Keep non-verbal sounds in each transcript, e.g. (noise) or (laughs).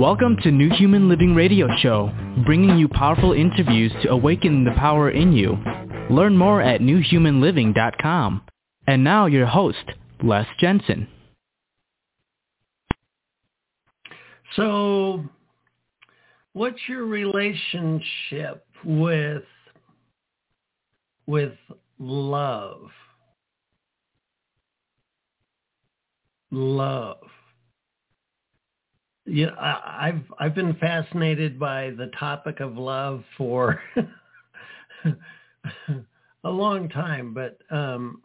Welcome to New Human Living Radio Show, bringing you powerful interviews to awaken the power in you. Learn more at newhumanliving.com. And now your host, Les Jensen. So, what's your relationship with with love? Love yeah, I, I've I've been fascinated by the topic of love for (laughs) a long time, but um,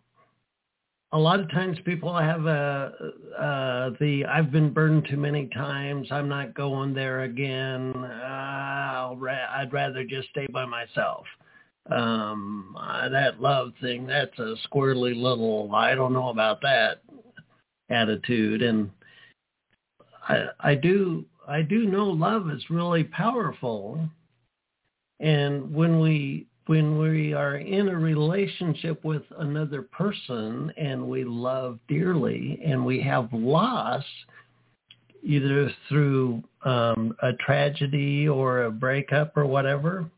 a lot of times people have a uh, the I've been burned too many times. I'm not going there again. Uh, ra- I'd rather just stay by myself. Um, uh, that love thing, that's a squirrely little I don't know about that attitude and I, do I do know love is really powerful, and when we when we are in a relationship with another person and we love dearly and we have loss, either through um, a tragedy or a breakup or whatever,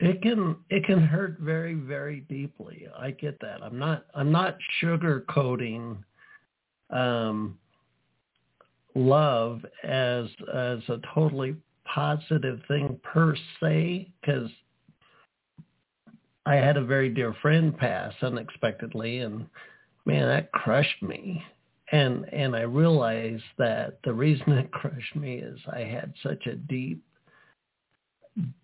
it can it can hurt very very deeply. I get that. I'm not I'm not sugarcoating um, love as as a totally positive thing per se because I had a very dear friend pass unexpectedly and man that crushed me. And and I realized that the reason (laughs) it crushed me is I had such a deep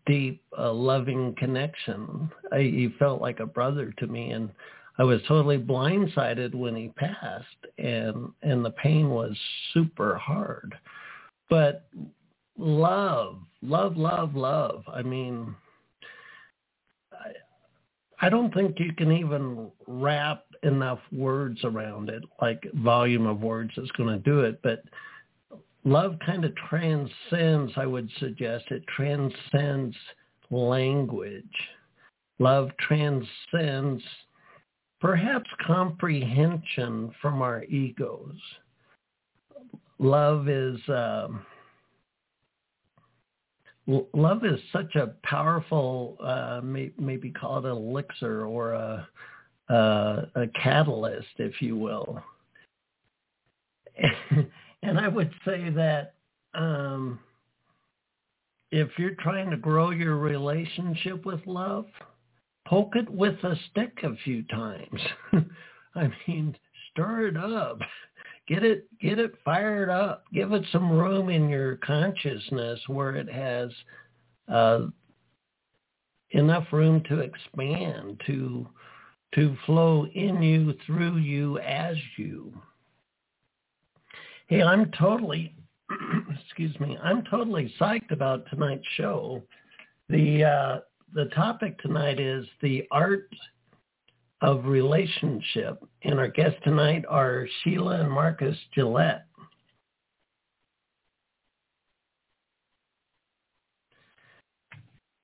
deep uh, loving connection. I, he felt like a brother to me and I was totally blindsided when he passed and and the pain was super hard. But love, love, love, love. I mean I, I don't think you can even wrap enough words around it, like volume of words is going to do it, but love kind of transcends, I would suggest, it transcends language. Love transcends perhaps comprehension from our egos. Love is um, love is such a powerful, uh, may, maybe call it an elixir or a, a, a catalyst, if you will. (laughs) and I would say that um, if you're trying to grow your relationship with love, poke it with a stick a few times. (laughs) I mean, stir it up. Get it get it fired up. Give it some room in your consciousness where it has uh, enough room to expand, to to flow in you, through you, as you. Hey, I'm totally (clears throat) excuse me, I'm totally psyched about tonight's show. The uh, the topic tonight is the art of relationship. And our guests tonight are Sheila and Marcus Gillette.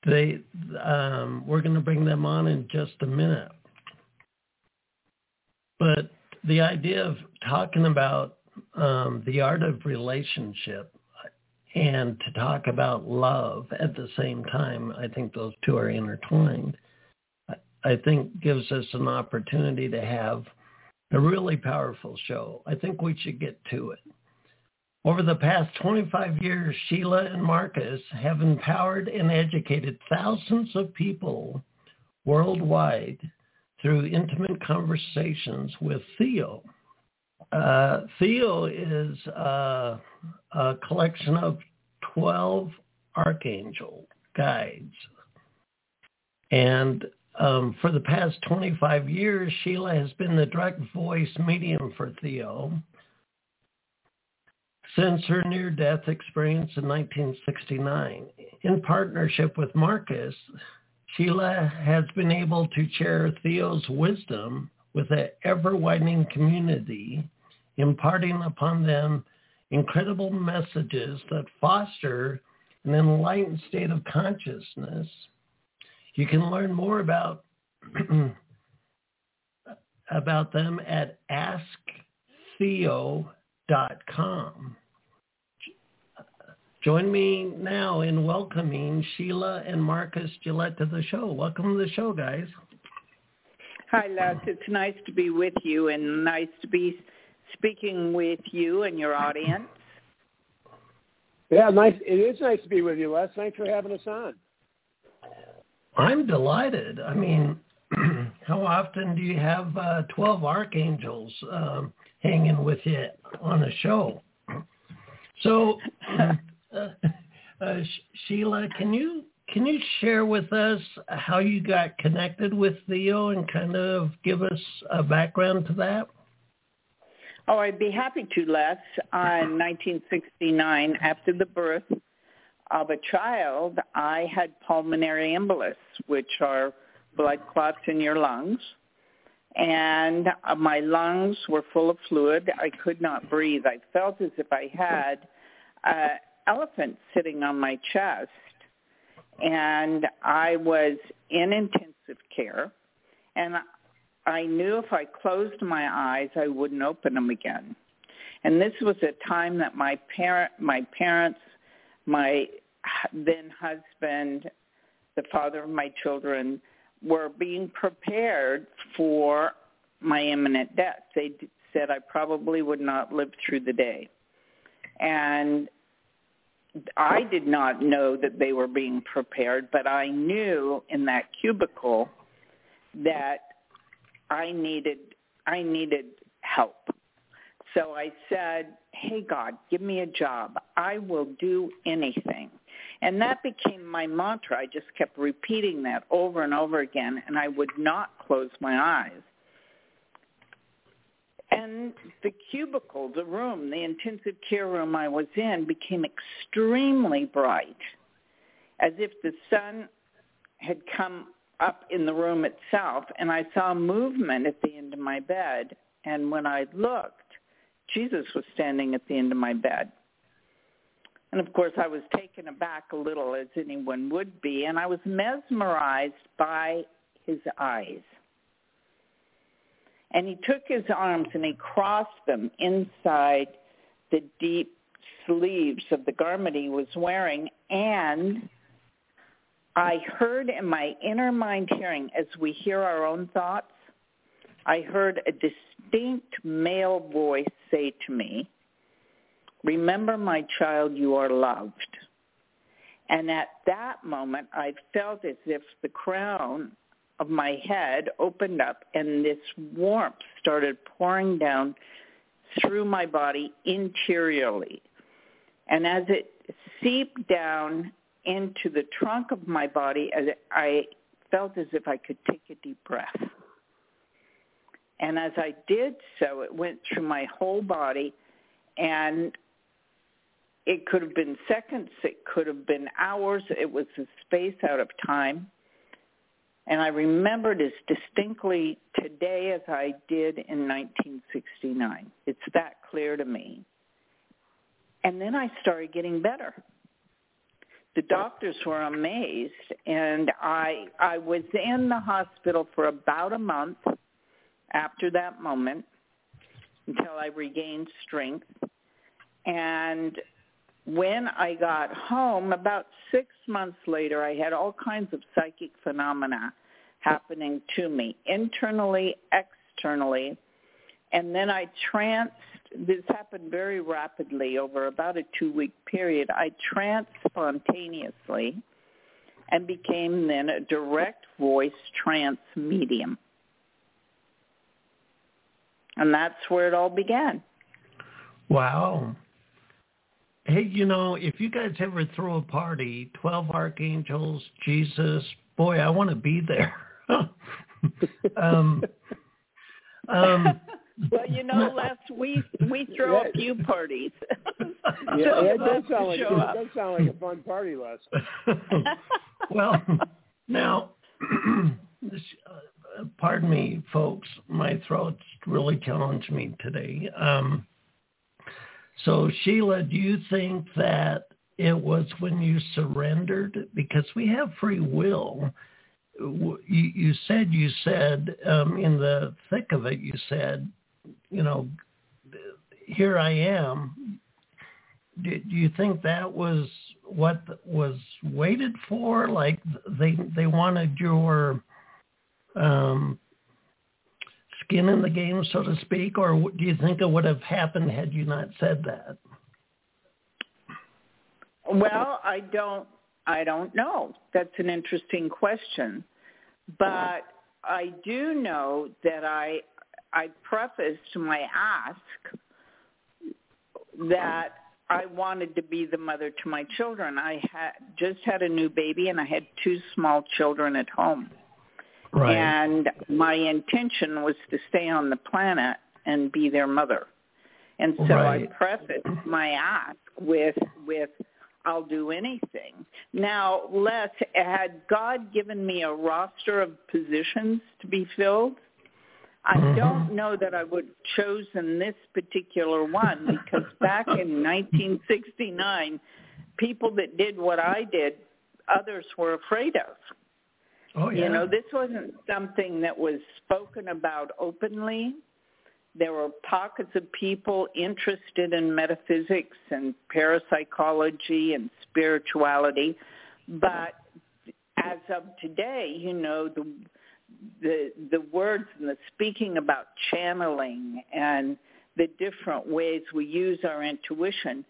They, um, we're going to bring them on in just a minute. But the idea of talking about um, the art of relationship and to talk about love at the same time, I think those two are intertwined. I think gives us an opportunity to have a really powerful show. I think we should get to it. Over the past 25 years, Sheila and Marcus have empowered and educated thousands of people worldwide through intimate conversations with Theo. Uh, Theo is uh, a collection of 12 archangel guides. And um, for the past 25 years, Sheila has been the direct voice medium for Theo. Since her near-death experience in 1969, in partnership with Marcus, Sheila has been able to share Theo's wisdom with an ever-widening community imparting upon them incredible messages that foster an enlightened state of consciousness. You can learn more about (clears throat) about them at asktheo.com. Join me now in welcoming Sheila and Marcus Gillette to the show. Welcome to the show, guys. Hi, Les. It's nice to be with you and nice to be speaking with you and your audience. Yeah, nice. It is nice to be with you, Les. Thanks for having us on. I'm delighted. I mean, (clears throat) how often do you have uh, 12 archangels um, hanging with you on a show? (clears throat) So (laughs) uh, uh, Sheila, can you can you share with us how you got connected with Theo and kind of give us a background to that? Oh, I'd be happy to, Les. In 1969, (laughs) after the birth of a child, I had pulmonary embolus, which are blood clots in your lungs. And uh, my lungs were full of fluid. I could not breathe. I felt as if I had uh, elephant sitting on my chest. And I was in intensive care. And I knew if I closed my eyes, I wouldn't open them again. And this was a time that my parent, my parents, my then husband, the father of my children, were being prepared for my imminent death. They said I probably would not live through the day. And I did not know that they were being prepared, but I knew in that cubicle that I needed I needed help. So I said, "Hey God, give me a job. I will do anything." And that became my mantra. I just kept repeating that over and over again and I would not close my eyes. And the cubicle, the room, the intensive care room I was in became extremely bright, as if the sun had come up in the room itself. And I saw movement at the end of my bed. And when I looked, Jesus was standing at the end of my bed. And of course, I was taken aback a little, as anyone would be, and I was mesmerized by his eyes. And he took his arms and he crossed them inside the deep sleeves of the garment he was wearing. And I heard in my inner mind hearing, as we hear our own thoughts, I heard a distinct male voice say to me, remember my child, you are loved. And at that moment, I felt as if the crown of my head opened up and this warmth started pouring down through my body interiorly. And as it seeped down into the trunk of my body, I felt as if I could take a deep breath. And as I did so, it went through my whole body and it could have been seconds, it could have been hours, it was a space out of time. And I remembered as distinctly today as I did in 1969. It's that clear to me. And then I started getting better. The doctors were amazed, and I I was in the hospital for about a month after that moment until I regained strength. And when I got home, about six months later, I had all kinds of psychic phenomena happening to me, internally, externally. And then I tranced, this happened very rapidly over about a two-week period. I tranced spontaneously and became then a direct voice trance medium. And that's where it all began. Wow. Hey, you know, if you guys ever throw a party, 12 archangels, Jesus, boy, I want to be there. (laughs) um, um, (laughs) well, you know, Les, we we throw a few parties. (laughs) yeah, (laughs) that does sound like that does sound like a fun party, Les. (laughs) well, now, (clears throat) this, uh, pardon me, folks, my throat's really challenged me today. Um, so Sheila, do you think that it was when you surrendered? Because we have free will. You, you said, you said um, in the thick of it, you said, you know, here I am. do, do you think that was what was waited for? Like they they wanted your um, skin in the game, so to speak, or do you think it would have happened had you not said that? Well, I don't. I don't know. That's an interesting question, but I do know that I I prefaced my ask that I wanted to be the mother to my children. I had just had a new baby and I had two small children at home. Right. And my intention was to stay on the planet and be their mother. And so Right. I prefaced my ask with with I'll do anything. Now, Les, had God given me a roster of positions to be filled? I Mhm. don't know that I would have chosen this particular one because back in 1969, people that did what I did, others were afraid of. Oh yeah. You know, this wasn't something that was spoken about openly. There were pockets of people interested in metaphysics and parapsychology and spirituality, but as of today, you know, the the the words and the speaking about channeling and the different ways we use our intuition.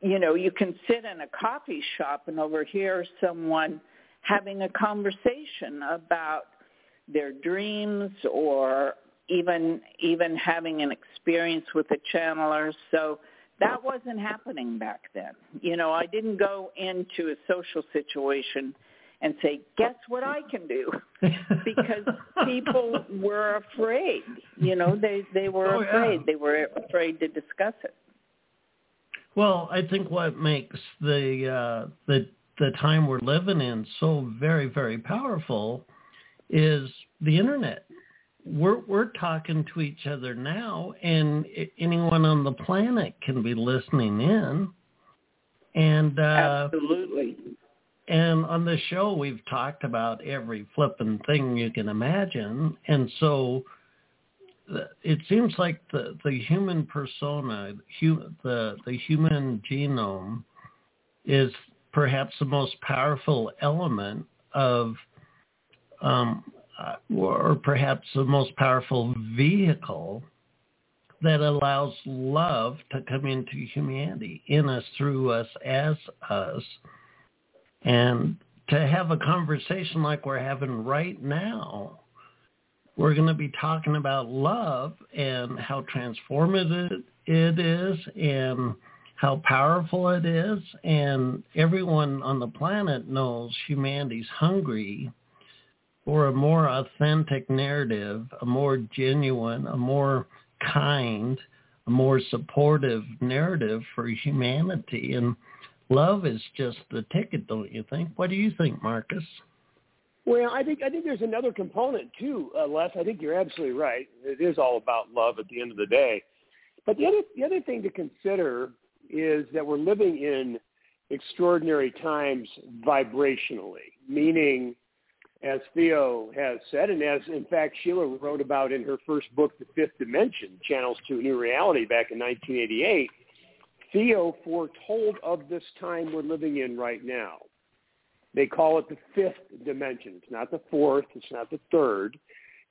You know, you can sit in a coffee shop and overhear someone having a conversation about their dreams or even even having an experience with a channeler. So that wasn't happening back then. You know, I didn't go into a social situation and say, "Guess what I can do?" (laughs) because people were afraid. You know, they they were Oh, yeah. afraid. They were afraid to discuss it. Well, I think what makes the uh, the the time we're living in so very very powerful is the internet. We're we're talking to each other now, and anyone on the planet can be listening in. And uh, Absolutely. And on this show, we've talked about every flippin' thing you can imagine, and so it seems like the the human persona, the the human genome, is perhaps the most powerful element of, um, or perhaps the most powerful vehicle that allows love to come into humanity, in us, through us, as us, and to have a conversation like we're having right now we're going to be talking about love and how transformative it is and how powerful it is. And everyone on the planet knows humanity's hungry for a more authentic narrative, a more genuine, a more kind, a more supportive narrative for humanity. And love is just the ticket, don't you think? What do you think, Marcus? Well, I think I think there's another component too, uh, Les. I think you're absolutely right. It is all about love at the end of the day. But the other the other thing to consider is that we're living in extraordinary times vibrationally, meaning, as Theo has said, and as in fact Sheila wrote about in her first book, The Fifth Dimension: Channels to a New Reality, back in 1988. Theo foretold of this time we're living in right now. They call it the fifth dimension. It's not the fourth. It's not the third.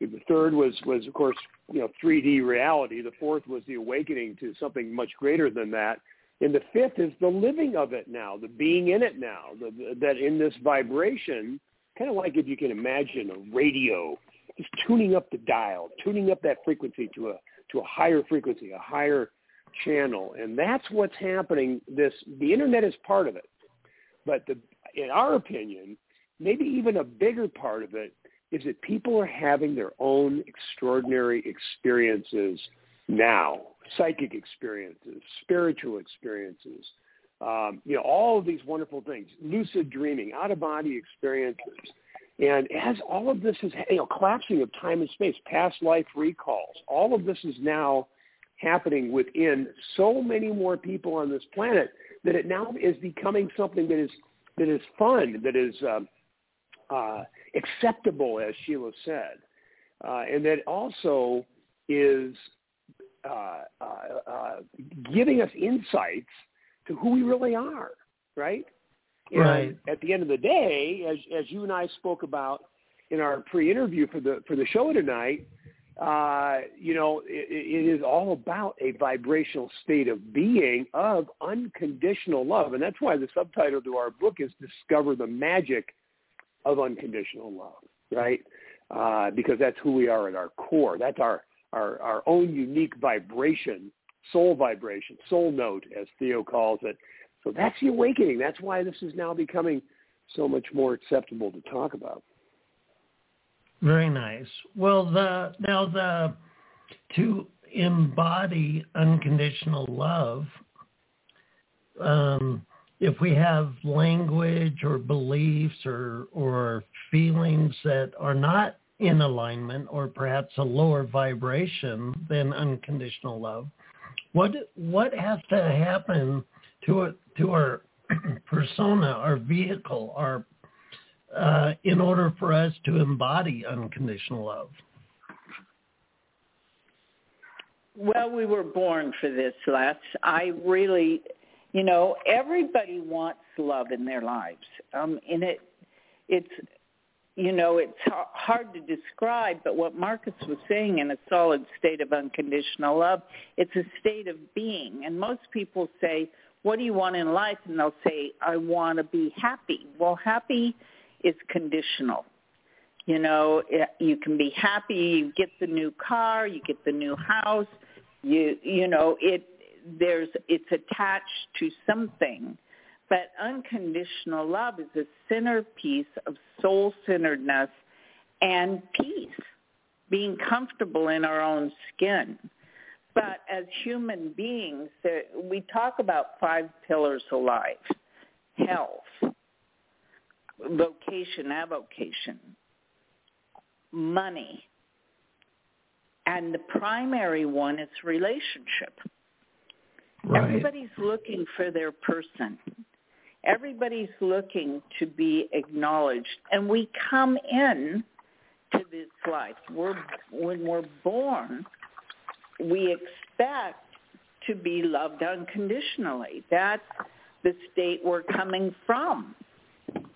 The third was, was of course, you know, 3D reality. The fourth was the awakening to something much greater than that. And the fifth is the living of it now, the being in it now, the, the, that in this vibration, kind of like if you can imagine a radio, just tuning up the dial, tuning up that frequency to a to a higher frequency, a higher channel, and that's what's happening. This the internet is part of it, but the in our opinion, maybe even a bigger part of it is that people are having their own extraordinary experiences now, psychic experiences, spiritual experiences, um, you know, all of these wonderful things, lucid dreaming, out-of-body experiences. And as all of this is, you know, collapsing of time and space, past life recalls, all of this is now happening within so many more people on this planet that it now is becoming something that is that is fun, that is um, uh, acceptable, as Sheila said, uh, and that also is uh, uh, uh, giving us insights to who we really are, right? And Right. At the end of the day, as as you and I spoke about in our pre-interview for the for the show tonight, uh, you know, it, it is all about a vibrational state of being of unconditional love, and that's why the subtitle to our book is "Discover the Magic of Unconditional Love," right? Uh, because that's who we are at our core. That's our our our own unique vibration, soul vibration, soul note, as Theo calls it. So that's the awakening. That's why this is now becoming so much more acceptable to talk about. Very nice. Well, the now the to embody unconditional love, um, if we have language or beliefs or or feelings that are not in alignment or perhaps a lower vibration than unconditional love, what what has to happen to to our (clears throat) persona, our vehicle, our uh, in order for us to embody unconditional love? Well, we were born for this, Les. I really, you know, everybody wants love in their lives. Um, and it, it's, you know, it's hard to describe, but what Marcus was saying in a solid state of unconditional love, it's a state of being. And most people say, what do you want in life? And they'll say, I want to be happy. Well, happy is conditional. You know, you can be happy, you get the new car, you get the new house, you you know, it there's it's attached to something. But unconditional love is a centerpiece of soul-centeredness and peace, being comfortable in our own skin. But as human beings, we talk about five pillars of life: health, vocation, avocation, money, and the primary one is relationship. Right. Everybody's looking for their person. Everybody's looking to be acknowledged, and we come in to this life. We're when we're born, we expect to be loved unconditionally. That's the state we're coming from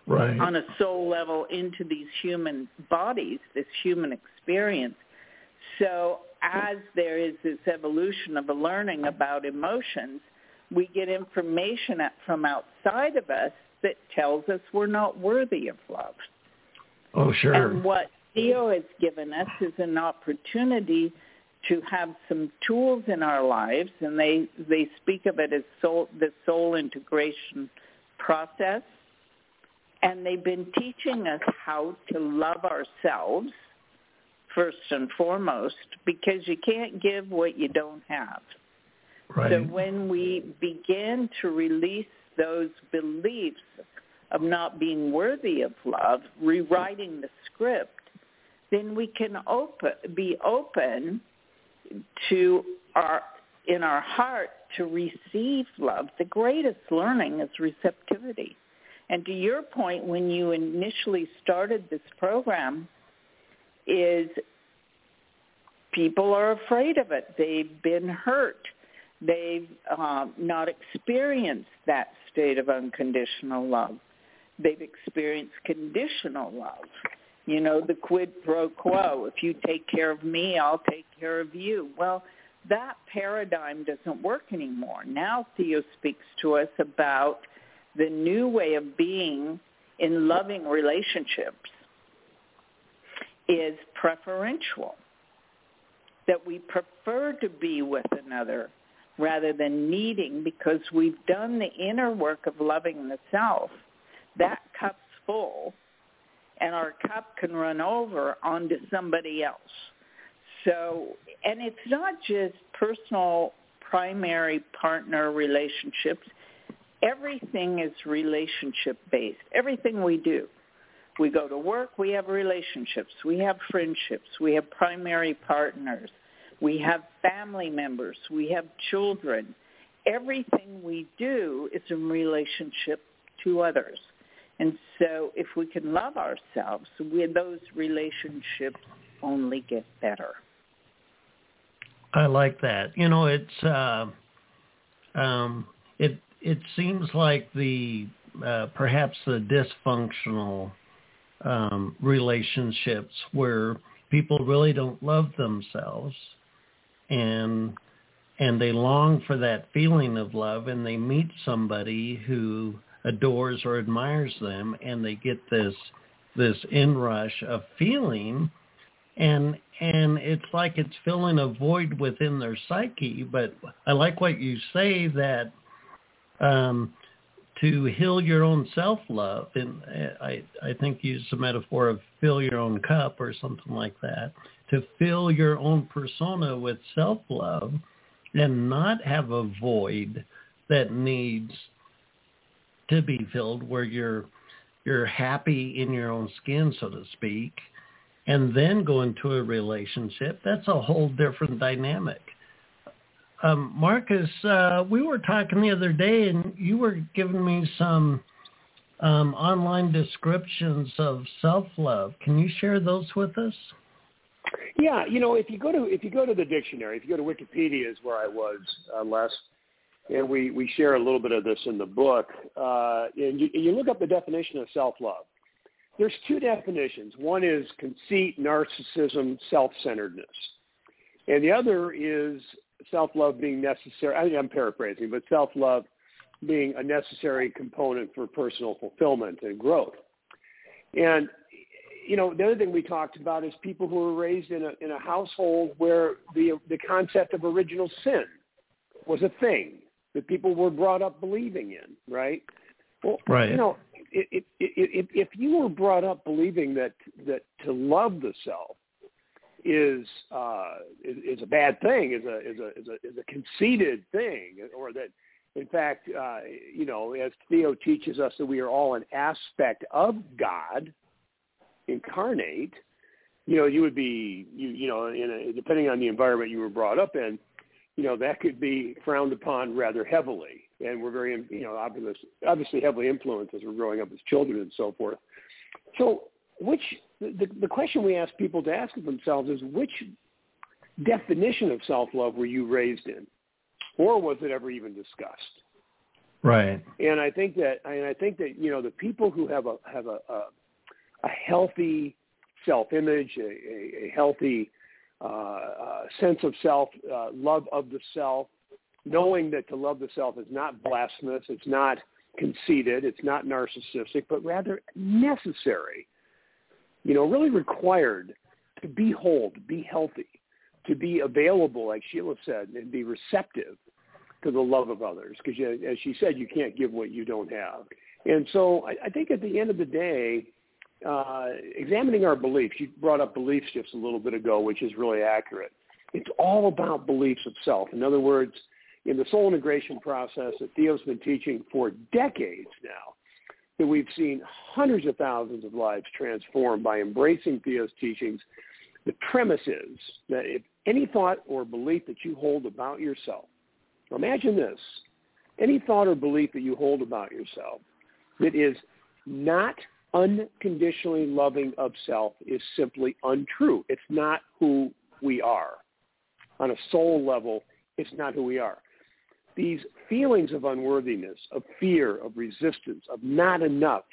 Right. on a soul level into these human bodies, this human experience. So as there is this evolution of a learning about emotions, we get information at- from outside of us that tells us we're not worthy of love. Oh, sure. And what Theo has given us is an opportunity to have some tools in our lives, and they they speak of it as soul, the soul integration process. And they've been teaching us how to love ourselves first and foremost, because you can't give what you don't have. right. So when we begin to release those beliefs of not being worthy of love, rewriting the script, then we can open, be open to our in our heart to receive love. The greatest learning is receptivity. And to your point, when you initially started this program, is people are afraid of it. They've been hurt. They've uh, not experienced that state of unconditional love. They've experienced conditional love. You know, the quid pro quo. If you take care of me, I'll take care of you. Well, that paradigm doesn't work anymore. Now Theo speaks to us about the new way of being in loving relationships is preferential. That we prefer to be with another rather than needing because we've done the inner work of loving the self. That cup's full and our cup can run over onto somebody else. So, and it's not just personal primary partner relationships. Everything is relationship based. Everything we do. We go to work, we have relationships, we have friendships, we have primary partners, we have family members, we have children. Everything we do is in relationship to others. And so if we can love ourselves, we, those relationships only get better. I like that. You know, it's uh, um, it seems like the uh, perhaps the dysfunctional um, relationships where people really don't love themselves and and they long for that feeling of love and they meet somebody who adores or admires them and they get this this inrush of feeling. And and it's like it's filling a void within their psyche but i like what you say that um to heal your own self-love, and I, I think use the metaphor of fill your own cup or something like that, to fill your own persona with self-love and not have a void that needs to be filled where you're you're happy in your own skin, so to speak, and then go into a relationship, that's a whole different dynamic. Um, Marcus, uh, we were talking the other day, and you were giving me some um, online descriptions of self-love. Can you share those with us? Yeah, you know, if you go to if you go to the dictionary, if you go to Wikipedia, is where I was uh, last, and we we share a little bit of this in the book. Uh, and you, you look up the definition of self-love. There's two definitions. One is conceit, narcissism, self-centeredness, and the other is self-love being necessary. I I'm paraphrasing, but self-love being a necessary component for personal fulfillment and growth. And you know, the other thing we talked about is people who were raised in a in a household where the the concept of original sin was a thing that people were brought up believing in, right? Well, right. you know, if, if, if you were brought up believing that that to love the self is uh, is, a bad thing, is a is a is a is a conceited thing, or that in fact, uh, you know, as Theo teaches us that we are all an aspect of God incarnate, you know, you would be you you know, in a, depending on the environment you were brought up in, you know, that could be frowned upon rather heavily, and we're very you know obviously obviously heavily influenced as we're growing up as children and so forth. So which the, the question we ask people to ask themselves is which definition of self-love were you raised in? Or was it ever even discussed? Right. And i think that and i think that you know the people who have a have a a, a healthy self-image a, a, a healthy uh, uh, sense of self uh, love of the self knowing that to love the self is not blasphemous it's not conceited it's not narcissistic but rather necessary you know, really required to be whole, to be healthy, to be available, like Sheila said, and be receptive to the love of others. Because as she said, you can't give what you don't have. And so I, I think at the end of the day, uh, examining our beliefs, you brought up belief shifts a little bit ago, which is really accurate. It's all about beliefs of self. In other words, in the soul integration process that Theo's been teaching for decades now, that we've seen hundreds of thousands of lives transformed by embracing Theo's teachings. The premise is that if any thought or belief that you hold about yourself, imagine this, any thought or belief that you hold about yourself that is not unconditionally loving of self is simply untrue. It's not who we are. On a soul level, it's not who we are these feelings of unworthiness, of fear, of resistance, of not enough,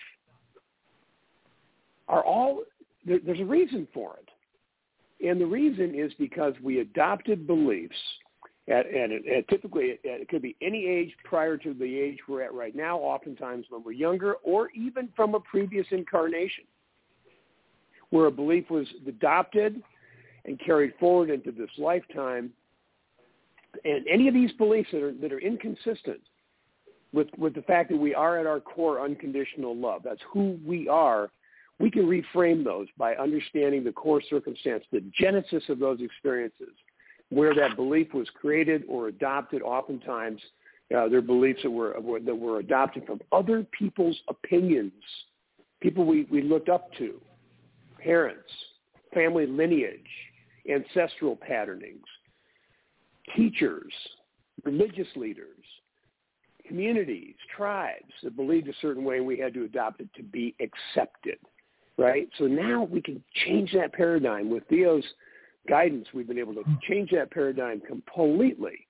are all, there, there's a reason for it. And the reason is because we adopted beliefs at, at, at typically at, it could be any age prior to the age we're at right now, oftentimes when we're younger, or even from a previous incarnation, where a belief was adopted and carried forward into this lifetime and any of these beliefs that are that are inconsistent with with the fact that we are at our core unconditional love, that's who we are. We can reframe those by understanding the core circumstance, the genesis of those experiences, where that belief was created or adopted. Oftentimes, uh, they're beliefs that were that were adopted from other people's opinions, people we, we looked up to, parents, family lineage, ancestral patternings, teachers, religious leaders, communities, tribes that believed a certain way, we had to adopt it to be accepted, right? So now we can change that paradigm with Theo's guidance. We've been able to change that paradigm completely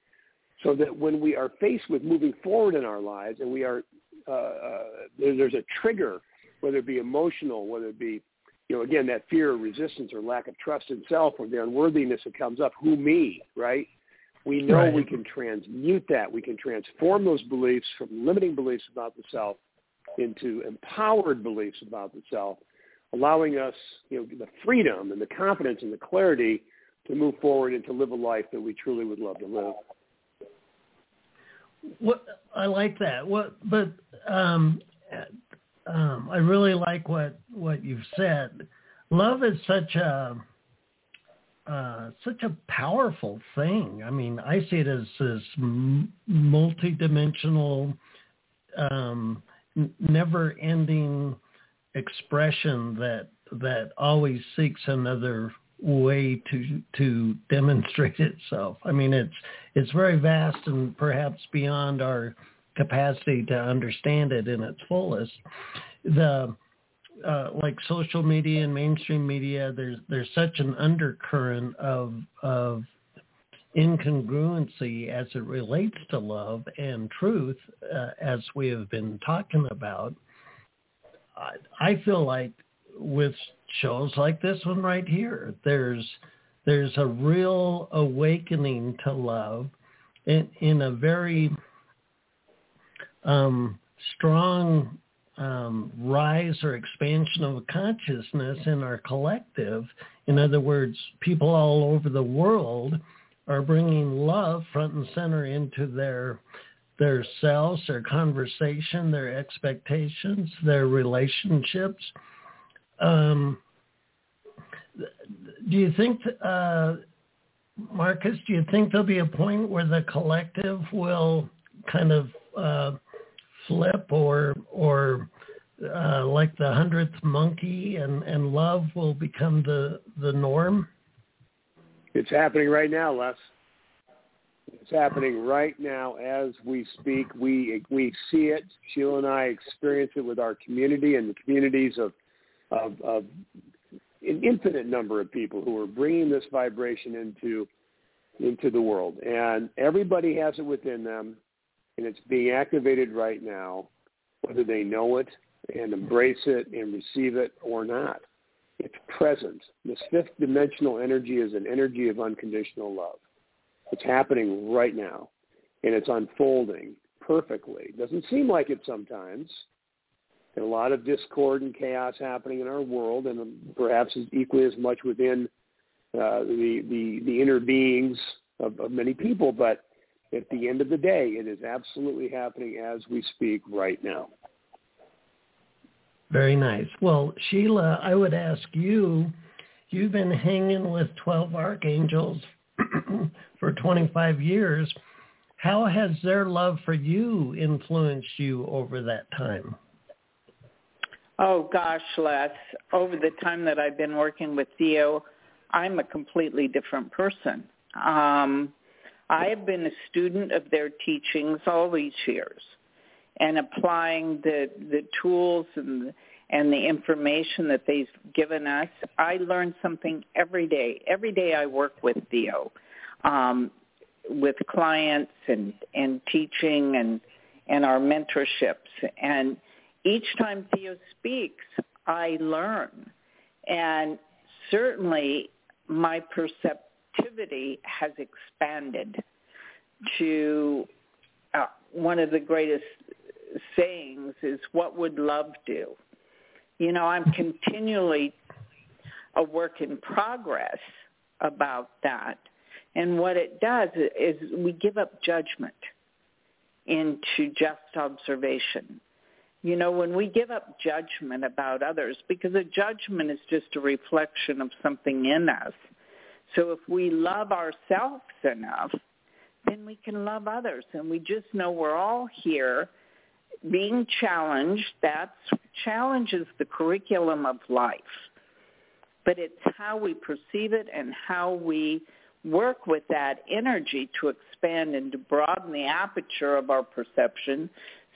so that when we are faced with moving forward in our lives and we are uh, uh, there, there's a trigger, whether it be emotional, whether it be you know again that fear or resistance or lack of trust in self or the unworthiness that comes up, who me, right? We know right. we can transmute that. We can transform those beliefs from limiting beliefs about the self into empowered beliefs about the self, allowing us, you know, the freedom and the confidence and the clarity to move forward and to live a life that we truly would love to live. What I like that. What, but um, um, I really like what what you've said. Love is such a uh, such a powerful thing. I mean, I see it as this multidimensional, um, never-ending expression that that always seeks another way to to demonstrate itself. I mean, it's it's very vast and perhaps beyond our capacity to understand it in its fullest. The uh, like social media and mainstream media, there's there's such an undercurrent of of incongruency as it relates to love and truth, uh, as we have been talking about. I, I feel like with shows like this one right here, there's there's a real awakening to love in, in a very um, strong um, rise or expansion of consciousness in our collective. In other words, people all over the world are bringing love front and center into their their selves, their conversation, their expectations, their relationships. Um, do you think, uh, Marcus? Do you think there'll be a point where the collective will kind of uh, flip or or uh, like the hundredth monkey and, and love will become the, the norm? It's happening right now, Les. It's happening right now as we speak. We we see it. Sheila and I experience it with our community and the communities of of, of an infinite number of people who are bringing this vibration into into the world, and everybody has it within them and it's being activated right now, whether they know it and embrace it and receive it or not. It's present. This fifth dimensional energy is an energy of unconditional love. It's happening right now, and it's unfolding perfectly. It doesn't seem like it sometimes. There's a lot of discord and chaos happening in our world, and perhaps equally as much within uh, the, the the inner beings of, of many people. But at the end of the day, it is absolutely happening as we speak right now. Very nice. Well, Sheila, I would ask you, you've been hanging with 12 archangels (clears throat) for 25 years. How has their love for you influenced you over that time? Oh gosh, Les, over the time that I've been working with Theo, I'm a completely different person. Um, I have been a student of their teachings all these years and applying the, the tools and, and the information that they've given us. I learn something every day. Every day I work with Theo, um, with clients and, and teaching and, and our mentorships. And each time Theo speaks, I learn. And certainly my perception activity has expanded to uh, one of the greatest sayings is what would love do? You know, I'm continually a work in progress about that. And what it does is we give up judgment into just observation. You know, when we give up judgment about others, because a judgment is just a reflection of something in us, so if we love ourselves enough, then we can love others. And we just know we're all here being challenged. That's challenges the curriculum of life. But it's how we perceive it and how we work with that energy to expand and to broaden the aperture of our perception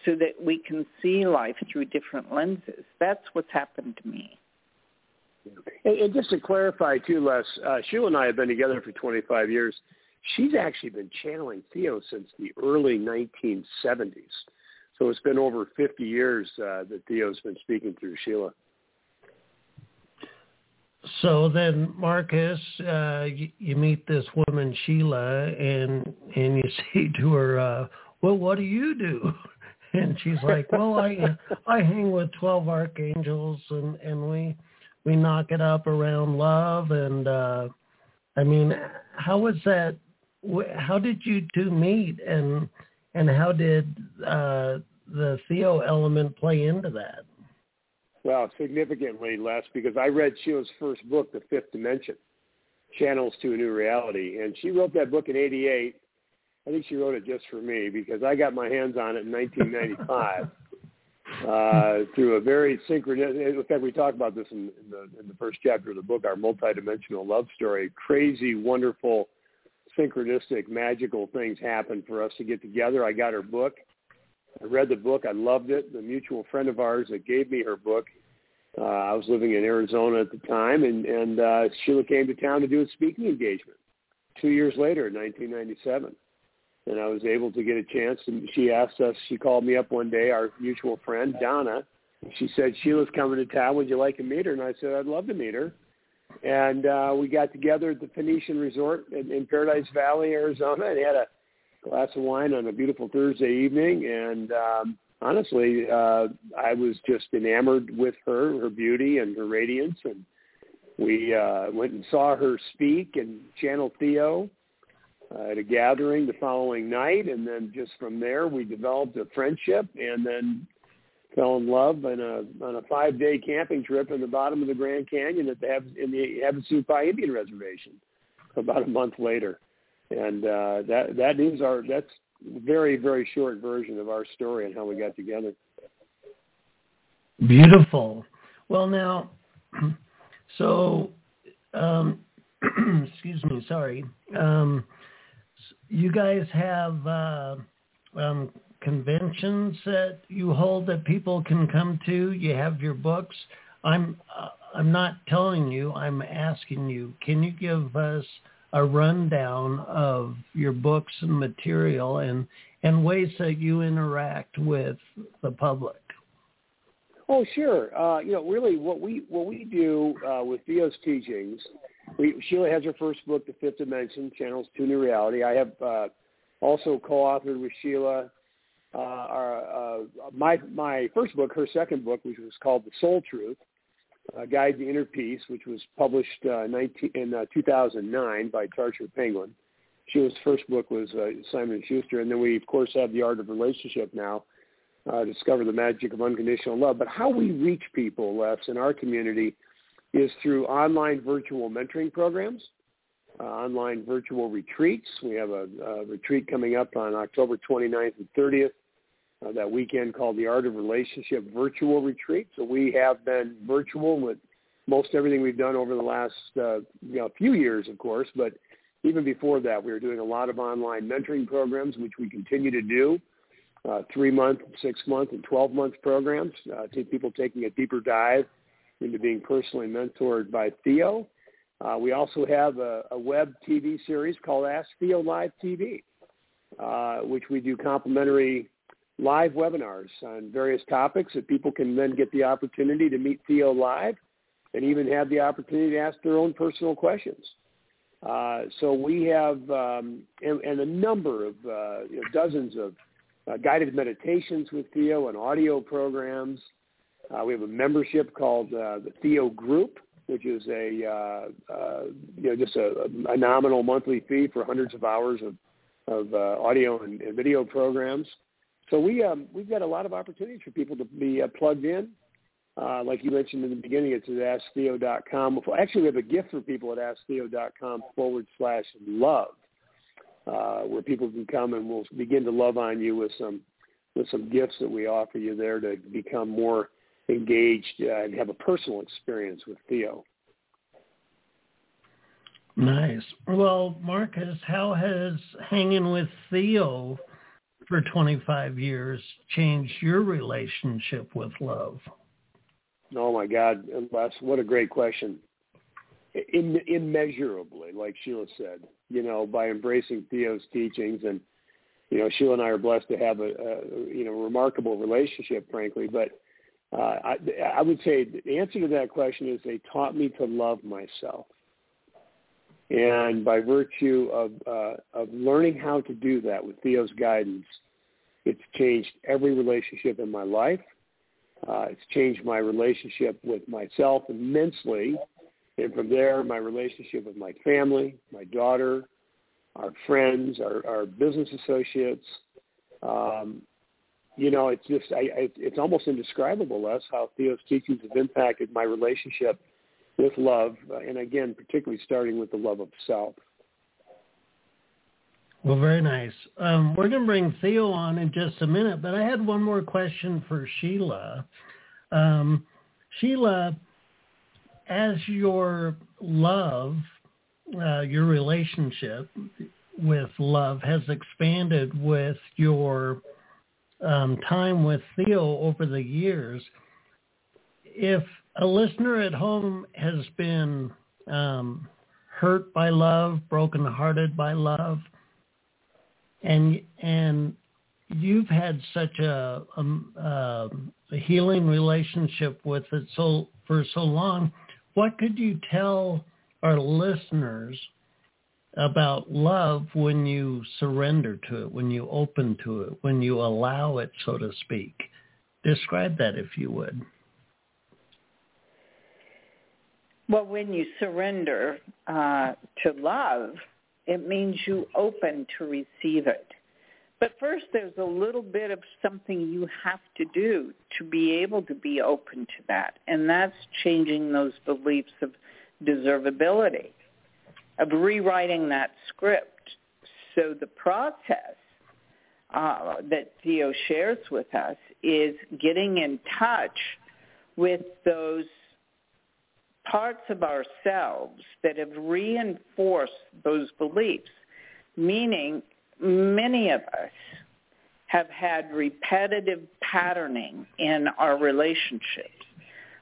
so that we can see life through different lenses. That's what's happened to me. And, and just to clarify too, Les, uh, Sheila and I have been together for 25 years, she's actually been channeling Theo since the early 1970s. So it's been over 50 years uh, that Theo's been speaking through Sheila. So then, Marcus, uh, you, you meet this woman Sheila, and and you (laughs) say to her, uh, "Well, what do you do?" (laughs) And she's like, "Well, I I hang with twelve archangels, and and we we knock it up around love." And uh, I mean, how was that? How did you two meet, and and how did uh, the Theo element play into that? Well, significantly less because I read Sheila's first book, The Fifth Dimension, Channels to a New Reality, and she wrote that book in '88. I think she wrote it just for me because I got my hands on it in 1995 uh, through a very synchronistic. In fact, we talk about this in, in the in the first chapter of the book, our multidimensional love story. Crazy, wonderful, synchronistic, magical things happened for us to get together. I got her book I read the book. I loved it. The mutual friend of ours that gave me her book, uh, I was living in Arizona at the time, and, and uh, Sheila came to town to do a speaking engagement two years later in 1997. And I was able to get a chance, and she asked us, she called me up one day, our mutual friend, Donna. She said, Sheila's coming to town. Would you like to meet her? And I said, I'd love to meet her. And uh, we got together at the Phoenician Resort in, in Paradise Valley, Arizona, and had a glass of wine on a beautiful Thursday evening, and um, honestly, uh, I was just enamored with her, her beauty, and her radiance, and we uh, went and saw her speak and channel Theo uh, at a gathering the following night, and then just from there we developed a friendship, and then fell in love on a on a five day camping trip in the bottom of the Grand Canyon at the in the Havasupai Indian Reservation about a month later and uh, that that is our that's very very short version of our story and how we got together. Beautiful. Well, now, (clears throat) so um, (clears throat) excuse me, sorry. Um, you guys have uh, um, conventions that you hold that people can come to. You have your books. I'm uh, I'm not telling you. I'm asking you. Can you give us a rundown of your books and material and and ways that you interact with the public. Oh, sure. Uh, you know, really, what we what we do uh, with Theo's teachings, we, Sheila has her first book, The Fifth Dimension: Channels to New Reality. I have uh, also co-authored with Sheila uh, our, uh, my my first book, her second book, which was called The Soul Truth, uh, Guide to Inner Peace, which was published uh, 19, in uh, 2009 by Tarcher Penguin. Sheila's first book was uh, Simon Schuster, and then we of course have The Art of Relationship now, uh, Discover the Magic of Unconditional Love. But how we reach people, Les, in our community is through online virtual mentoring programs, uh, online virtual retreats. We have a, a retreat coming up on October 29th and 30th uh, that weekend called the Art of Relationship Virtual Retreat. So we have been virtual with most everything we've done over the last uh, you know, few years, of course, but even before that, we were doing a lot of online mentoring programs, which we continue to do. Uh, three-month, six-month, and 12-month programs. Uh, people taking a deeper dive into being personally mentored by Theo. Uh, we also have a, a, web TV series called Ask Theo Live TV, uh, which we do complimentary live webinars on various topics that people can then get the opportunity to meet Theo live and even have the opportunity to ask their own personal questions. Uh, so we have um, and, and, a number of uh, you know, dozens of uh, guided meditations with Theo and audio programs. Uh, we have a membership called uh, the Theo Group, which is a uh, you know just a, a, nominal monthly fee for hundreds of hours of, of audio and, and video programs. So we um, we've got a lot of opportunities for people to be uh, plugged in. Uh, like you mentioned in the beginning, it's at asktheo.com. Actually, we have a gift for people at asktheo.com forward slash love, uh, where people can come and we'll begin to love on you with some with some gifts that we offer you there to become more engaged uh, and have a personal experience with Theo. Nice. Well, Marcus, how has hanging with Theo for 25 years changed your relationship with love? Oh my God, Les, what a great question. In, immeasurably. like Sheila said, you know, by embracing Theo's teachings. And, you know, Sheila and I are blessed to have a, a you know, remarkable relationship, frankly. But uh, I, I would say the answer to that question is they taught me to love myself. And by virtue of, uh, of learning how to do that with Theo's guidance, it's changed every relationship in my life. Uh, it's changed my relationship with myself immensely. And from there, my relationship with my family, my daughter, our friends, our, our business associates. Um, you know, it's just, I, I, it's almost indescribable, Les, how Theo's teachings have impacted my relationship with love. And again, particularly starting with the love of self. Well, very nice. Um, we're going to bring Theo on in just a minute, but I had one more question for Sheila. Um, Sheila, as your love, uh, your relationship with love has expanded with your um, time with Theo over the years, if a listener at home has been um, hurt by love, brokenhearted by love, and and you've had such a, a, um, a healing relationship with it so for so long, what could you tell our listeners about love when you surrender to it, when you open to it, when you allow it, so to speak? Describe that if you would. Well, when you surrender uh, to love, it means you open to receive it. But first, there's a little bit of something you have to do to be able to be open to that, and that's changing those beliefs of deservability, of rewriting that script. So the process uh, that Theo shares with us is getting in touch with those parts of ourselves that have reinforced those beliefs, meaning many of us have had repetitive patterning in our relationships.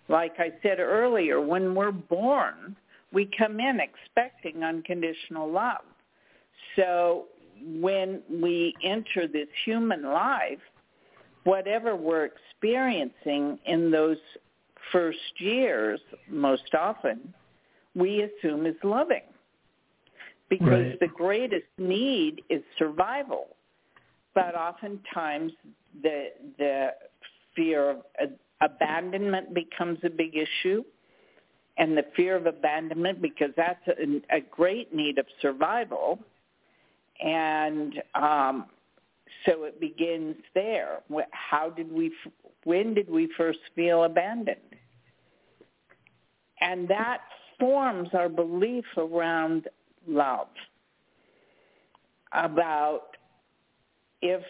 Like I said earlier, when we're born, we come in expecting unconditional love. So when we enter this human life, whatever we're experiencing in those first years, most often, we assume is loving. Because right. the greatest need is survival. But oftentimes the, the fear of abandonment becomes a big issue. And the fear of abandonment, because that's a, a great need of survival. And um, so it begins there. How did we, when did we first feel abandoned? And that forms our belief around love. About if,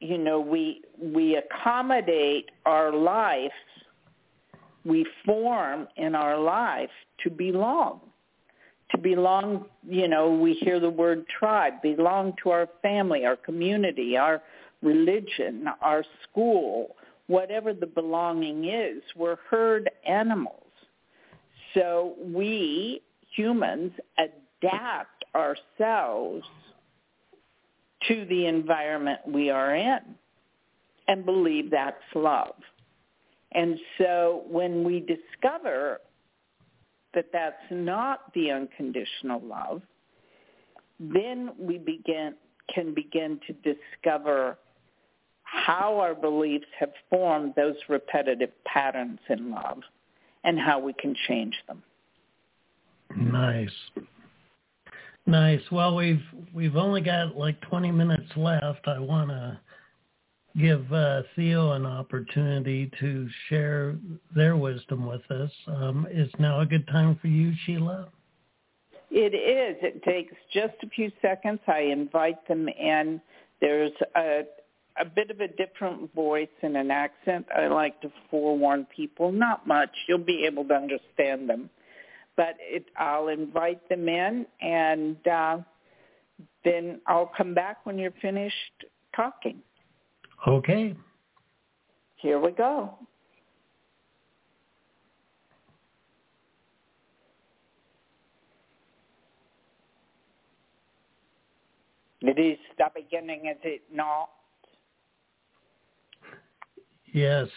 you know, we, we accommodate our life, we form in our life to belong. To belong, you know, we hear the word tribe, belong to our family, our community, our religion, our school, whatever the belonging is. We're herd animals. So we humans adapt ourselves to the environment we are in and believe that's love. And so when we discover that that's not the unconditional love, then we begin can begin to discover how our beliefs have formed those repetitive patterns in love and how we can change them. Nice. Nice. Well, we've we've only got like 20 minutes left. I want to give uh, Theo an opportunity to share their wisdom with us. Um, is now a good time for you, Sheila? It is. It takes just a few seconds. I invite them in. There's a a bit of a different voice and an accent. I like to forewarn people, not much. You'll be able to understand them. But it, I'll invite them in, and uh, then I'll come back when you're finished talking. Okay. Here we go. It is the beginning, is it not? Yes.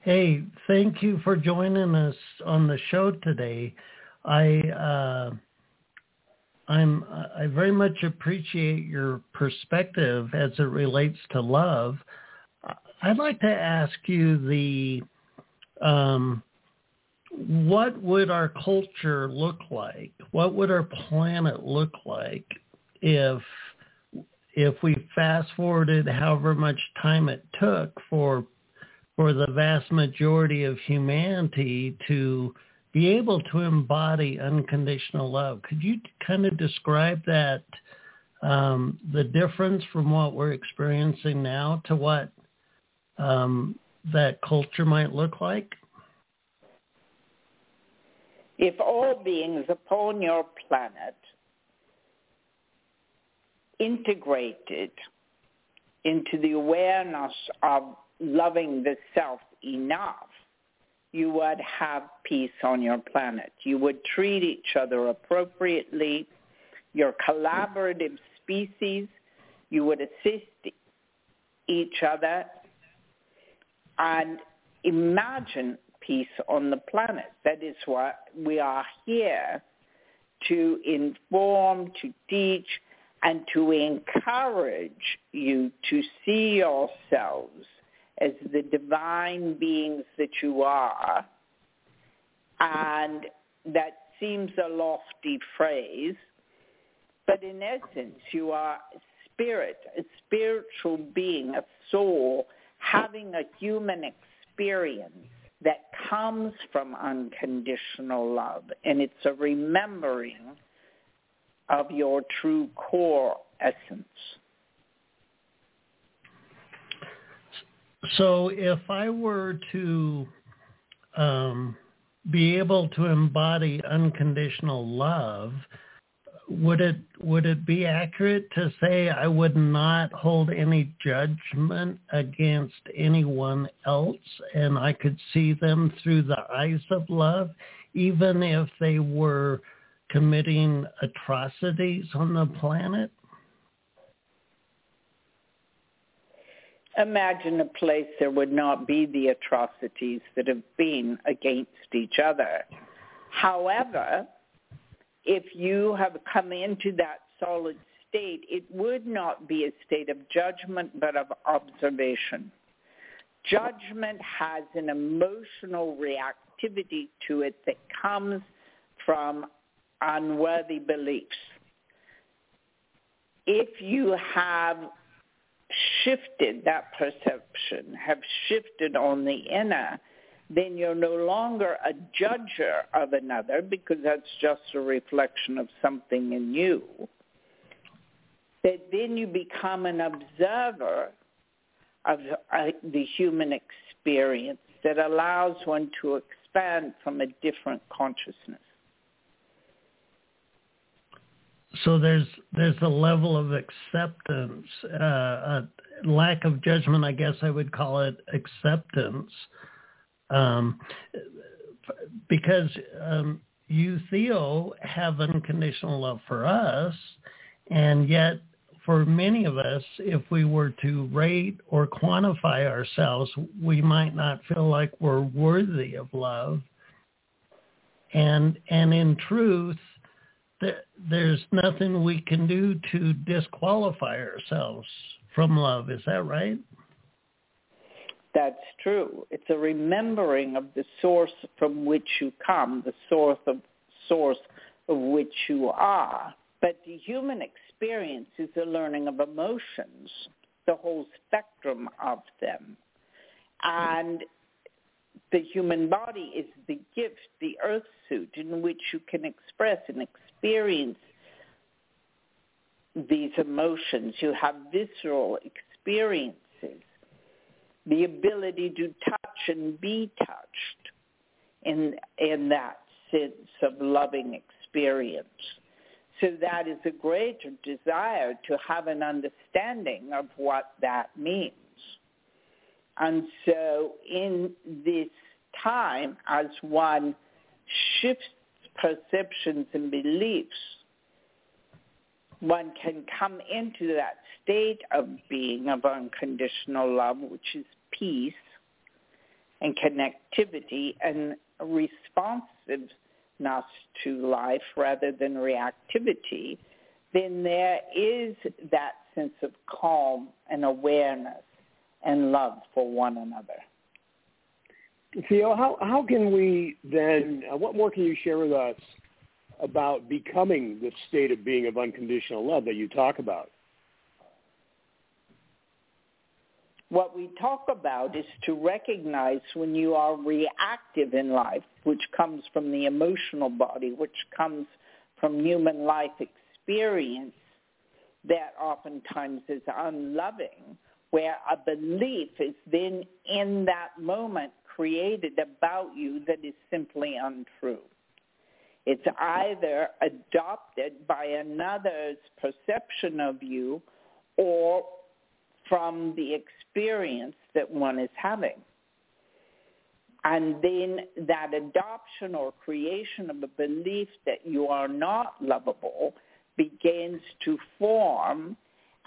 Hey, thank you for joining us on the show today. I uh, I'm I very much appreciate your perspective as it relates to love. I'd like to ask you the um, what would our culture look like? What would our planet look like if if we fast forwarded however much time it took for for the vast majority of humanity to be able to embody unconditional love. Could you kind of describe that, um, the difference from what we're experiencing now to what um, that culture might look like? If all beings upon your planet integrated into the awareness of loving the self enough, you would have peace on your planet. You would treat each other appropriately. Your collaborative species, you would assist each other and imagine peace on the planet. That is what we are here to inform, to teach, and to encourage you to see yourselves as the divine beings that you are. And that seems a lofty phrase, but in essence, you are spirit, a spiritual being, a soul, having a human experience that comes from unconditional love. And it's a remembering of your true core essence. So if I were to um, be able to embody unconditional love, would it would it be accurate to say I would not hold any judgment against anyone else and I could see them through the eyes of love even if they were committing atrocities on the planet? Imagine a place there would not be the atrocities that have been against each other. However, if you have come into that solid state, it would not be a state of judgment, but of observation. Judgment has an emotional reactivity to it that comes from unworthy beliefs. If you have shifted that perception, have shifted on the inner, then you're no longer a judger of another because that's just a reflection of something in you. That then you become an observer of uh, the human experience that allows one to expand from a different consciousness. So there's there's a level of acceptance, uh, a lack of judgment, I guess I would call it acceptance, um, because um, you, Theo, have unconditional love for us, and yet for many of us, if we were to rate or quantify ourselves, we might not feel like we're worthy of love. And and in truth, there's nothing we can do to disqualify ourselves from love. Is that right? That's true. It's a remembering of the source from which you come, the source of source of which you are. But the human experience is a learning of emotions, the whole spectrum of them. And the human body is the gift, the earth suit in which you can express and experience these emotions. You have visceral experiences the ability to touch and be touched in in that sense of loving experience. So that is a greater desire to have an understanding of what that means. And so in this time, as one shifts perceptions and beliefs, one can come into that state of being of unconditional love, which is peace and connectivity and responsiveness to life rather than reactivity, then there is that sense of calm and awareness and love for one another. Theo, how, how can we then, uh, what more can you share with us about becoming the state of being of unconditional love that you talk about? What we talk about is to recognize when you are reactive in life, which comes from the emotional body, which comes from human life experience, that oftentimes is unloving, where a belief is then in that moment created about you that is simply untrue. It's either adopted by another's perception of you or from the experience that one is having. And then that adoption or creation of a belief that you are not lovable begins to form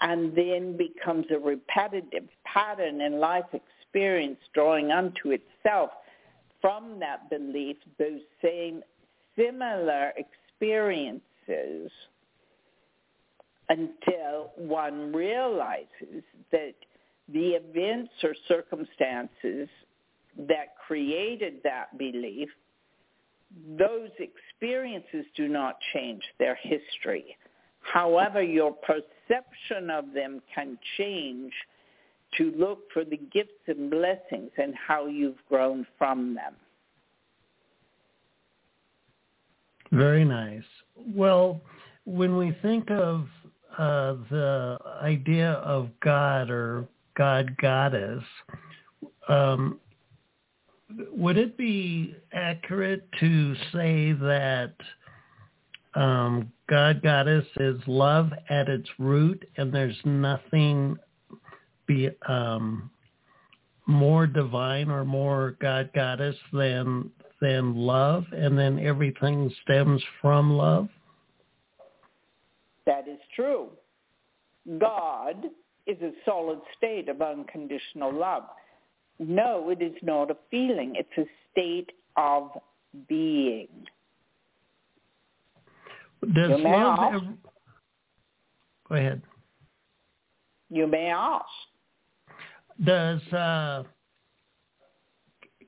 and then becomes a repetitive pattern in life experience drawing unto itself from that belief those same similar experiences until one realizes that the events or circumstances that created that belief, those experiences do not change their history. However, your perception of them can change to look for the gifts and blessings and how you've grown from them. Very nice. Well, when we think of uh, the idea of God or God Goddess, um, would it be accurate to say that um, God Goddess is love at its root, and there's nothing be um, more divine or more God Goddess than than love, and then everything stems from love? That is true. God is a solid state of unconditional love. No, it is not a feeling. It's a state of being. Does you may love ask. ever... Go ahead. You may ask. Does uh,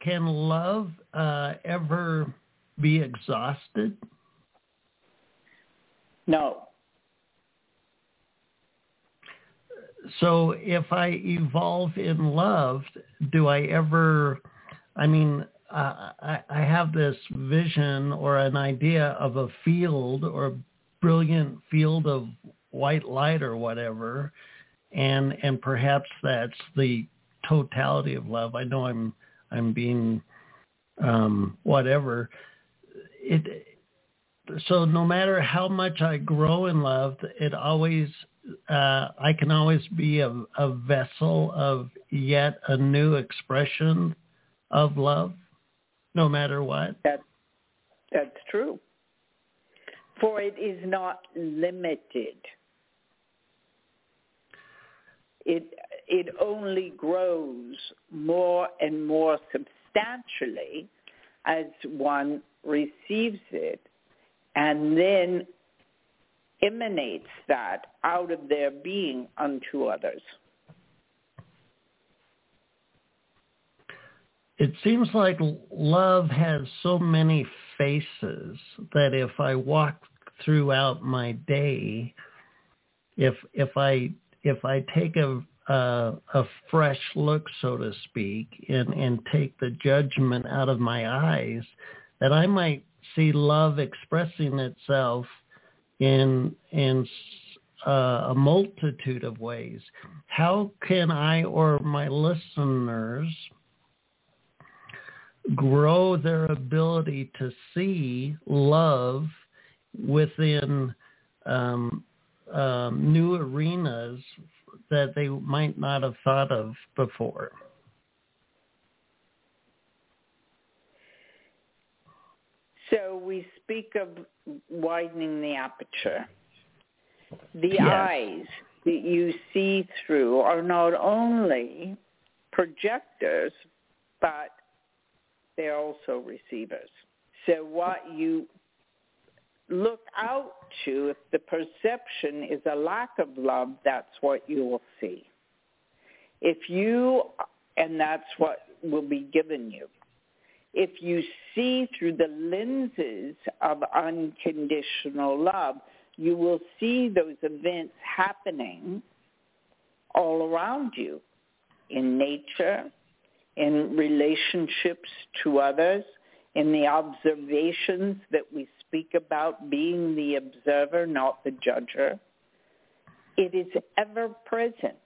can love uh, ever be exhausted? No. So if I evolve in love, do I ever? I mean, uh, I, I have this vision or an idea of a field or a brilliant field of white light or whatever, and and perhaps that's the totality of love. I know I'm I'm being um, whatever. It so no matter how much I grow in love, it always uh, I can always be a, a vessel of yet a new expression of love, no matter what. That, that's true. For it is not limited. It, it only grows more and more substantially as one receives it and then emanates that out of their being unto others. It seems like love has so many faces that if I walk throughout my day, if if I if I take a a, a fresh look, so to speak, and and take the judgment out of my eyes, that I might see love expressing itself in in uh, a multitude of ways. How can I or my listeners grow their ability to see love within um, um, new arenas that they might not have thought of before? So we speak of widening the aperture. The Yes. eyes that you see through are not only projectors, but they're also receivers. So what you look out to, if the perception is a lack of love, that's what you will see. If you, and that's what will be given you. If you see through the lenses of unconditional love, you will see those events happening all around you in nature, in relationships to others, in the observations that we speak about being the observer, not the judger. It is ever present.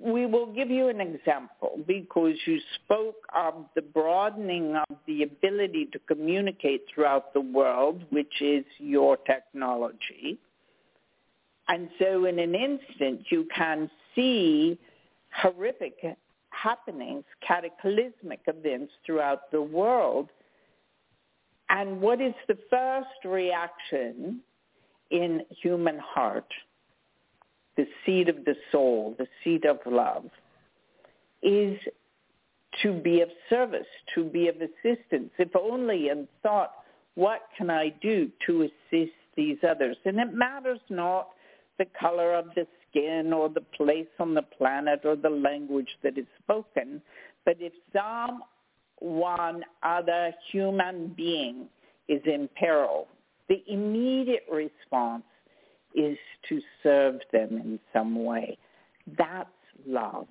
We will give you an example because you spoke of the broadening of the ability to communicate throughout the world, which is your technology. And so in an instant, you can see horrific happenings, cataclysmic events throughout the world. And what is the first reaction in human heart? The seed of the soul, the seed of love, is to be of service, to be of assistance, if only in thought, what can I do to assist these others? And it matters not the color of the skin or the place on the planet or the language that is spoken, but if some one other human being is in peril, the immediate response is to serve them in some way. That's love.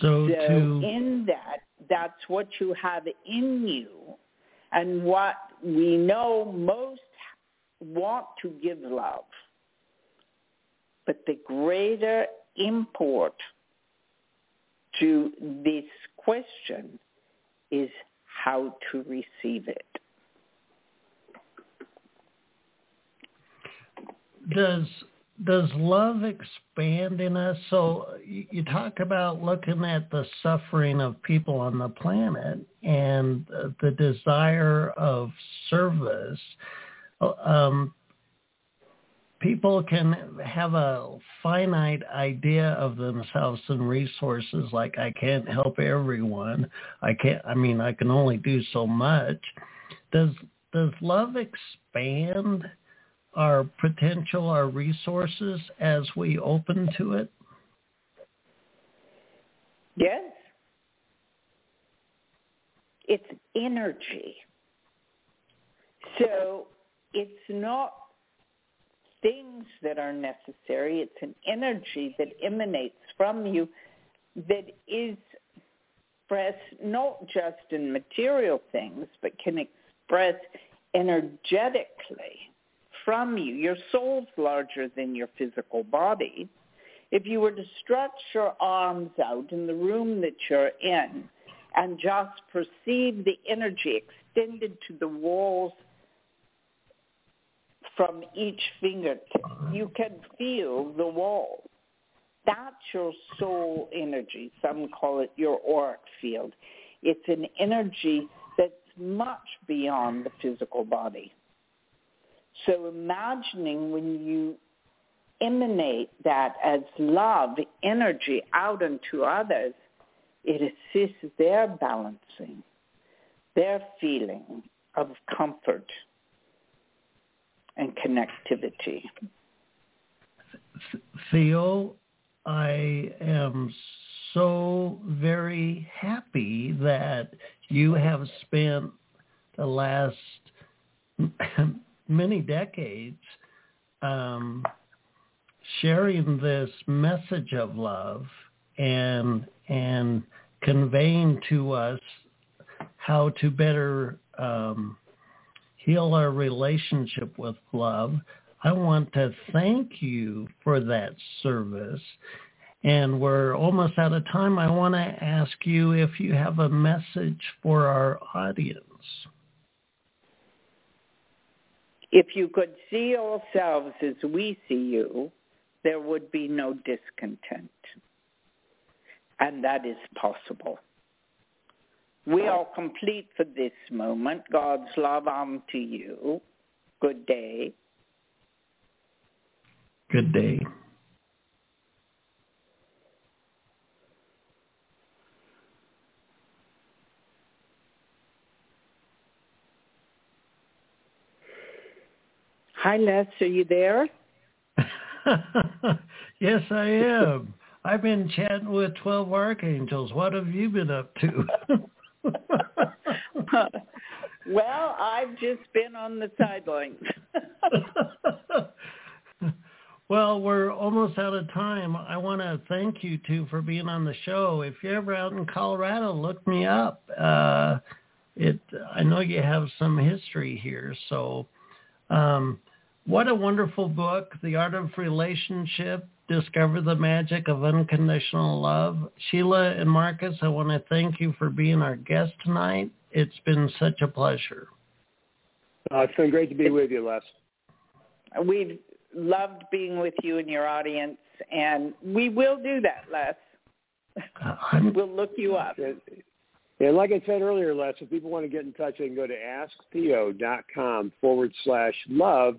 So, So to in that, that's what you have in you and what we know most want to give love. But the greater import to this question is how to receive it. does does love expand in us? So you, talk about looking at the suffering of people on the planet and uh, the desire of service. Um, people can have a finite idea of themselves and resources like I can't help everyone. I can't I mean I can only do so much. Does does love expand our potential, our resources as we open to it? Yes. It's energy. So it's not things that are necessary. It's an energy that emanates from you that is expressed not just in material things, but can express energetically from you. Your soul's larger than your physical body. If you were to stretch your arms out in the room that you're in and just perceive the energy extended to the walls from each fingertip, you can feel the wall. That's your soul energy. Some call it your auric field. It's an energy that's much beyond the physical body. So imagining when you emanate that as love, energy out into others, it assists their balancing, their feeling of comfort and connectivity. Theo, I am so very happy that you have spent the last (laughs) many decades um, sharing this message of love and and conveying to us how to better um, heal our relationship with love. I want to thank you for that service. And we're almost out of time. I want to ask you if you have a message for our audience. If you could see ourselves as we see you, there would be no discontent. And that is possible. We are complete for this moment. God's love unto you. Good day. Good day. Hi, Les. Are you there? (laughs) yes, I am. I've been chatting with 12 archangels. What have you been up to? (laughs) (laughs) well, I've just been on the sidelines. (laughs) well, we're almost out of time. I want to thank you two for being on the show. If you're ever out in Colorado, look me up. Uh, it. I know you have some history here, so um, what a wonderful book, The Art of Relationship, Discover the Magic of Unconditional Love. Sheila and Marcus, I want to thank you for being our guest tonight. It's been such a pleasure. Uh, it's been great to be with you, Les. We've loved being with you and your audience, and we will do that, Les. Uh, we'll look you up. And like I said earlier, Les, if people want to get in touch, they can go to asktheo.com forward slash love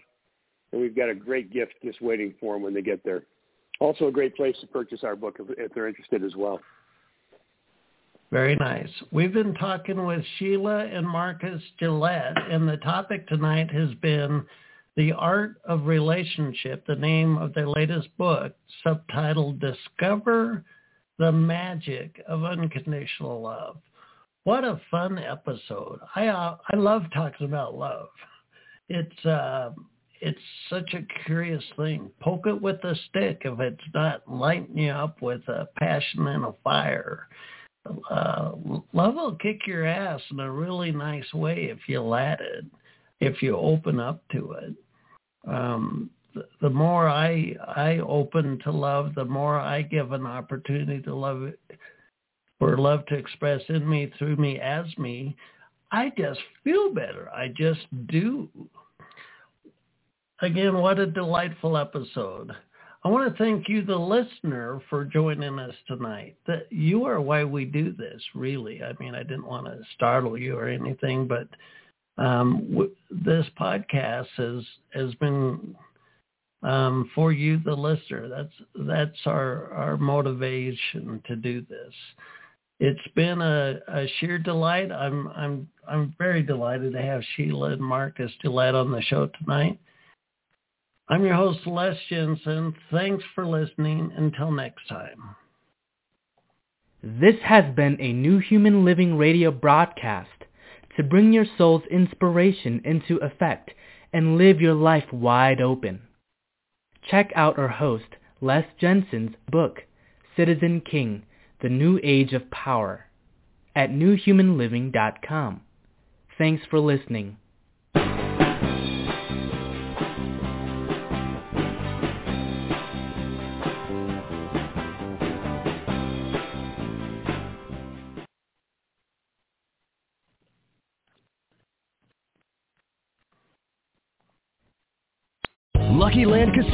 and we've got a great gift just waiting for them when they get there. Also, a great place to purchase our book if, if they're interested as well. Very nice. We've been talking with Sheila and Marcus Gillette, and the topic tonight has been The Art of Relationship, the name of their latest book, subtitled Discover the Magic of Unconditional Love. What a fun episode. I, uh, I love talking about love. It's uh, it's such a curious thing. Poke it with a stick if it's not lighting you up with a passion and a fire. Uh, love will kick your ass in a really nice way if you let it, if you open up to it. Um, the, more I I open to love, the more I give an opportunity to love for love to express in me through me as me. I just feel better. I just do. Again, what a delightful episode. I want to thank you, the listener, for joining us tonight. That you are why we do this, really. I mean, I didn't want to startle you or anything, but um, w- this podcast has has been um, for you, the listener. That's that's our our motivation to do this. It's been a, a sheer delight. I'm I'm I'm very delighted to have Sheila and Marcus Gillette on the show tonight. I'm your host, Les Jensen. Thanks for listening. Until next time. This has been a New Human Living radio broadcast to bring your soul's inspiration into effect and live your life wide open. Check out our host, Les Jensen's book, Citizen King, The New Age of Power, at newhumanliving.com. Thanks for listening.